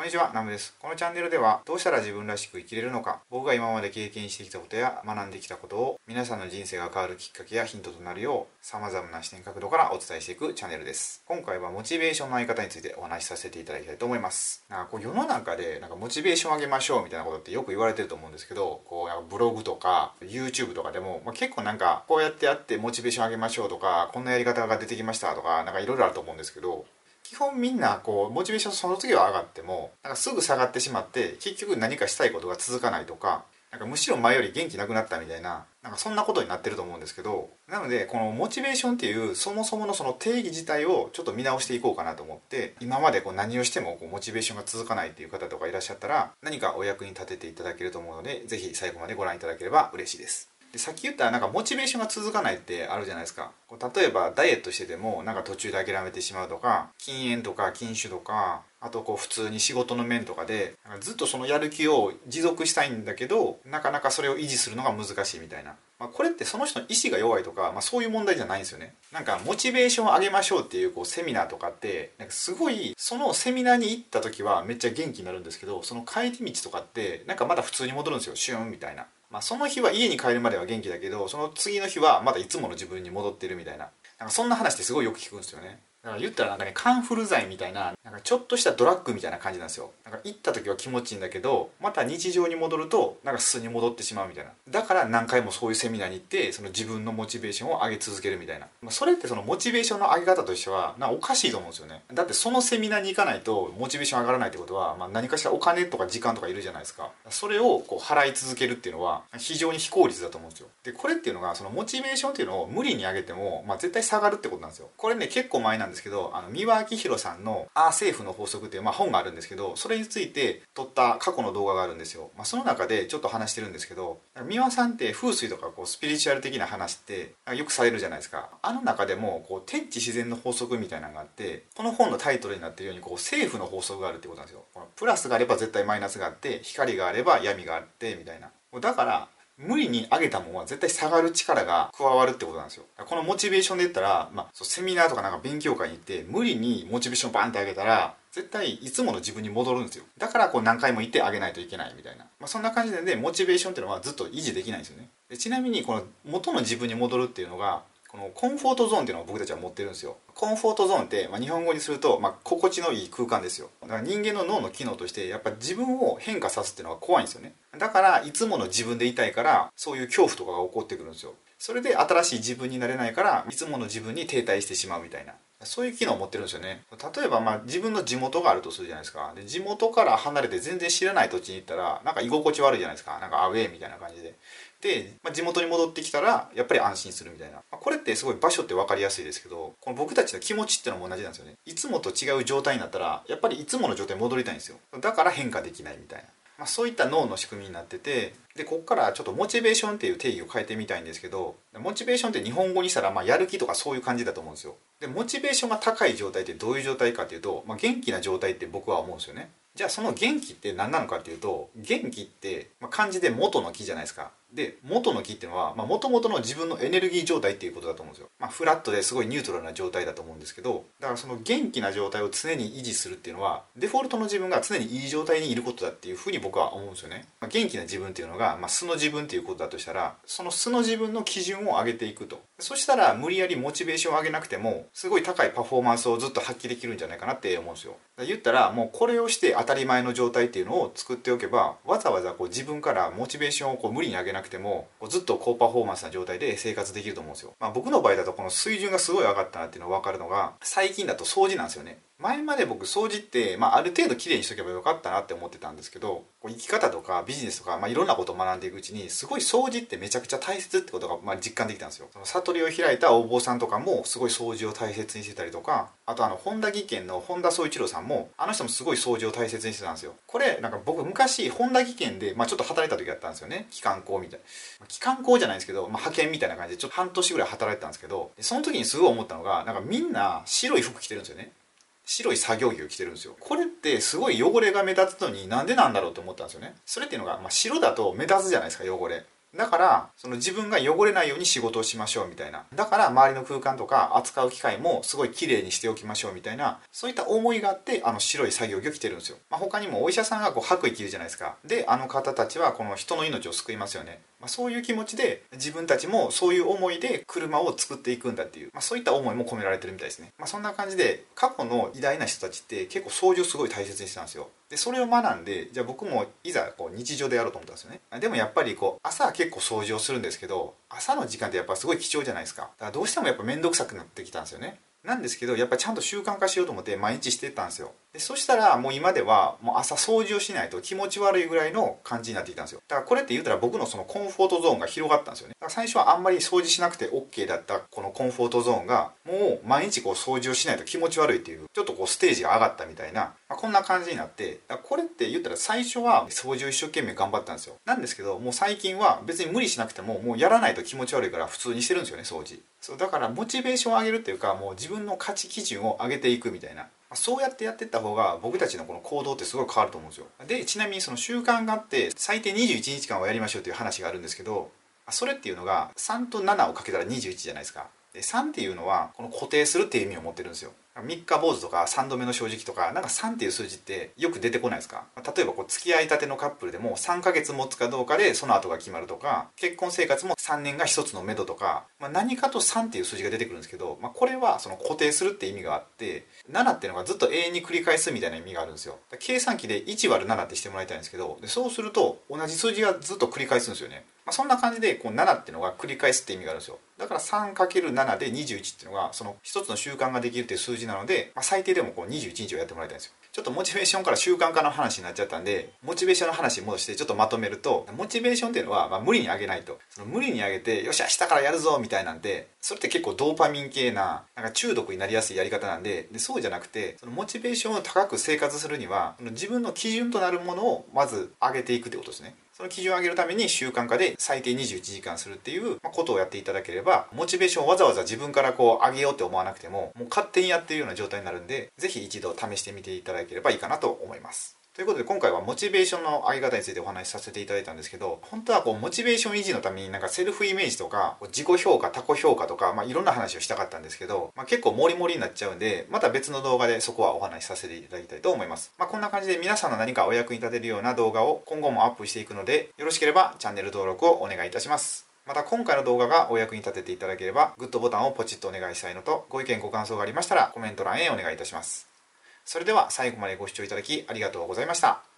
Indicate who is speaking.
Speaker 1: こんにちは、ナムです。このチャンネルでは、どうしたら自分らしく生きれるのか、僕が今まで経験してきたことや学んできたことを、皆さんの人生が変わるきっかけやヒントとなるよう、様々な視点角度からお伝えしていくチャンネルです。今回はモチベーションの相方についてお話しさせていただきたいと思います。なんかこう世の中で、なんかモチベーション上げましょうみたいなことってよく言われてると思うんですけど、こうブログとか YouTube とかでも、まあ、結構なんか、こうやってやってモチベーション上げましょうとか、こんなやり方が出てきましたとか、なんかいろいろあると思うんですけど、基本みんなこうモチベーションその次は上がってもなんかすぐ下がってしまって結局何かしたいことが続かないとかなんかむしろ前より元気なくなったみたいななんかそんなことになってると思うんですけどなのでこのモチベーションっていうそもそものその定義自体をちょっと見直していこうかなと思って今までこう何をしてもこうモチベーションが続かないっていう方とかいらっしゃったら何かお役に立てていただけると思うので是非最後までご覧いただければ嬉しいです。でさっき言ったなんかモチベーションが続かないってあるじゃないですか。例えばダイエットしててもなんか途中で諦めてしまうとか禁煙とか禁酒とかあとこう普通に仕事の面とかでずっとそのやる気を持続したいんだけどなかなかそれを維持するのが難しいみたいな、まあ、これってその人の意志が弱いとか、まあ、そういう問題じゃないんですよね。なんかモチベーションを上げましょうっていうこうセミナーとかってなんかすごいそのセミナーに行った時はめっちゃ元気になるんですけどその帰り道とかってなんかまだ普通に戻るんですよ。シュンみたいな。まあ、その日は家に帰るまでは元気だけどその次の日はまだいつもの自分に戻ってるみたいな。なんかそんな話ってすごいよく聞くんですよね。だから言ったらなんかねカンフル剤みたいななんかちょっとしたドラッグみたいな感じなんですよ。なんか行った時は気持ちいいんだけどまた日常に戻るとなんか素に戻ってしまうみたいな。だから何回もそういうセミナーに行ってその自分のモチベーションを上げ続けるみたいな、まあ、それってそのモチベーションの上げ方としてはなんかおかしいと思うんですよね。だってそのセミナーに行かないとモチベーション上がらないってことは、まあ、何かしらお金とか時間とかいるじゃないですか。それをこう払い続けるっていうのは非常に非効率だと思うんですよ。でこれっていうのがそのモチベーションっていうのを無理に上げても、まあ、絶対下がるってことなんですよ。これね結構前なんですけどあの三輪明宏さんの「アー政府の法則」っていう、まあ、本があるんですけどそれについて撮った過去の動画があるんですよ、まあ、その中でちょっと話してるんですけど三輪さんって風水とかこうスピリチュアル的な話ってよくされるじゃないですか。あの中でもこう天地自然の法則みたいなのがあってこの本のタイトルになってるようにこう政府の法則があるってことなんですよ。プラスがあれば絶対マイナスがあって光があれば闇があってみたいな。だから無理に上げたもんは絶対下がる力が加わるってことなんですよ。このモチベーションで言ったら、まあ、セミナーとかなんか勉強会に行って無理にモチベーションバンって上げたら絶対いつもの自分に戻るんですよ。だからこう何回も行ってあげないといけないみたいな、まあ、そんな感じでねモチベーションっていうのはずっと維持できないんですよね。でちなみにこの元の自分に戻るっていうのがこのコンフォートゾーンっていうのを僕たちは持ってるんですよ。コンフォートゾーンって、まあ、日本語にすると、まあ、心地のいい空間ですよ。だから人間の脳の機能としてやっぱ自分を変化さすっていうのが怖いんですよね。だからいつもの自分でいたいからそういう恐怖とかが起こってくるんですよ。それで新しい自分になれないからいつもの自分に停滞してしまうみたいな。そういう機能を持ってるんですよね。例えばまあ自分の地元があるとするじゃないですか。で地元から離れて全然知らない土地に行ったらなんか居心地悪いじゃないですか。なんかアウェーみたいな感じで。で、まあ、地元に戻ってきたらやっぱり安心するみたいな、まあ、これってすごい場所って分かりやすいですけどこの僕たちの気持ちってのも同じなんですよね。いつもと違う状態になったらやっぱりいつもの状態に戻りたいんですよ。だから変化できないみたいな。まあ、そういった脳の仕組みになっててでここからちょっとモチベーションっていう定義を変えてみたいんですけどモチベーションって日本語にしたらまあやる気とかそういう感じだと思うんですよ。でモチベーションが高い状態ってどういう状態かっていうと、まあ、元気な状態って僕は思うんですよね。じゃあその元気って何なのかっていうと元気って、ま、漢字で元の木じゃないですか。で元の木っていうのはもともとの自分のエネルギー状態っていうことだと思うんですよ、まあ、フラットですごいニュートラルな状態だと思うんですけどだからその元気な状態を常に維持するっていうのはデフォルトの自分が常にいい状態にいることだっていうふうに僕は思うんですよね、まあ、元気な自分っていうのが、まあ、素の自分っていうことだとしたらその素の自分の基準を上げていくと。そしたら無理やりモチベーションを上げなくてもすごい高いパフォーマンスをずっと発揮できるんじゃないかなって思うんですよ。言ったらもうこれをして当たり前の状態っていうのを作っておけばわざわざこう自分からモチベーションをこう無理に上げなくてもこうずっと高パフォーマンスな状態で生活できると思うんですよ、まあ、僕の場合だとこの水準がすごい上がったなっていうのが分かるのが最近だと掃除なんですよね。前まで僕掃除って、まあ、ある程度きれいにしとけばよかったなって思ってたんですけど生き方とかビジネスとか、まあ、いろんなことを学んでいくうちにすごい掃除ってめちゃくちゃ大切ってことが、まあ、実感できたんですよ。悟りを開いたお坊さんとかもすごい掃除を大切にしてたりとかあとあの本田技研の本田宗一郎さんもあの人もすごい掃除を大切にしてたんですよ。これなんか僕昔本田技研で、まあ、ちょっと働いた時だったんですよね。機関校みたいな。機関校じゃないんですけど、まあ、派遣みたいな感じでちょっと半年ぐらい働いてたんですけどその時にすごい思ったのがなんかみんな白い服着てるんですよね。白い作業着を着てるんですよ。これってすごい汚れが目立つのになんでなんだろうと思ったんですよね。それっていうのが、まあ、白だと目立つじゃないですか汚れ。だからその自分が汚れないように仕事をしましょうみたいな。だから周りの空間とか扱う機械もすごい綺麗にしておきましょうみたいなそういった思いがあってあの白い作業着を着てるんですよ、まあ、他にもお医者さんがこう白衣着るじゃないですか。であの方たちはこの人の命を救いますよね、まあ、そういう気持ちで自分たちもそういう思いで車を作っていくんだっていう、まあ、そういった思いも込められてるみたいですね、まあ、そんな感じで過去の偉大な人たちって結構掃除をすごい大切にしてたんですよ。でそれを学んでじゃあ僕もいざこう日常でやろうと思ったんですよね。でもやっぱりこう朝は結構掃除をするんですけど朝の時間ってやっぱすごい貴重じゃないですか。だからどうしてもやっぱ面倒くさくなってきたんですよね。なんですけどやっぱちゃんと習慣化しようと思って毎日してたんですよ。でそしたらもう今ではもう朝掃除をしないと気持ち悪いぐらいの感じになってきたんですよ。だからこれって言うたら僕のそのコンフォートゾーンが広がったんですよね。だから最初はあんまり掃除しなくて OK だったこのコンフォートゾーンがもう毎日こう掃除をしないと気持ち悪いっていうちょっとこうステージが上がったみたいな、まあ、こんな感じになってこれって言ったら最初は掃除を一生懸命頑張ったんですよ。なんですけどもう最近は別に無理しなくてももうやらないと気持ち悪いから普通にしてるんですよね掃除。そうだからモチベーションを上げるっていうかもう自分の価値基準を上げていくみたいな。そうやってやってった方が僕たちのこの行動ってすごい変わると思うんですよ。でちなみにその習慣があって最低21日間はやりましょうという話があるんですけどそれっていうのが3と7をかけたら21じゃないですか。で3っていうのはこの固定するっていう意味を持ってるんですよ。3日坊主とか3度目の正直とかなんか3っていう数字ってよく出てこないですか？例えばこう付き合いたてのカップルでも3ヶ月持つかどうかでその後が決まるとか結婚生活も3年が一つの目処とか、まあ、何かと3っていう数字が出てくるんですけど、まあ、これはその固定するって意味があって7っていうのがずっと永遠に繰り返すみたいな意味があるんですよ。計算機で1割る7ってしてもらいたいんですけどでそうすると同じ数字がずっと繰り返すんですよね。まあ、そんな感じでこう7っていうのが繰り返すって意味があるんですよ。だから 3×7 で21っていうのがその一つの習慣ができるっていう数字なので、まあ、最低でもこう21日をやってもらいたいんですよ。ちょっとモチベーションから習慣化の話になっちゃったんでモチベーションの話に戻してちょっとまとめるとモチベーションっていうのは、まあ、無理に上げないと。その無理に上げてよし明日からやるぞみたいなんでそれって結構ドーパミン系ななんか中毒になりやすいやり方なんででそうじゃなくてそのモチベーションを高く生活するには自分の基準となるものをまず上げていくってことですね。その基準を上げるために習慣化で最低21時間するっていうことをやっていただければモチベーションをわざわざ自分からこう上げようって思わなくてももう勝手にやってるような状態になるんでぜひ一度試してみていただければいいかなと思います。ということで今回はモチベーションの上げ方についてお話しさせていただいたんですけど本当はこうモチベーション維持のためになんかセルフイメージとか自己評価他己評価とか、まあ、いろんな話をしたかったんですけど、まあ、結構モリモリになっちゃうんでまた別の動画でそこはお話しさせていただきたいと思います、まあ、こんな感じで皆さんの何かお役に立てるような動画を今後もアップしていくのでよろしければチャンネル登録をお願いいたします。また今回の動画がお役に立てていただければグッドボタンをポチッとお願いしたいのとご意見ご感想がありましたらコメント欄へお願いいたします。それでは最後までご視聴いただきありがとうございました。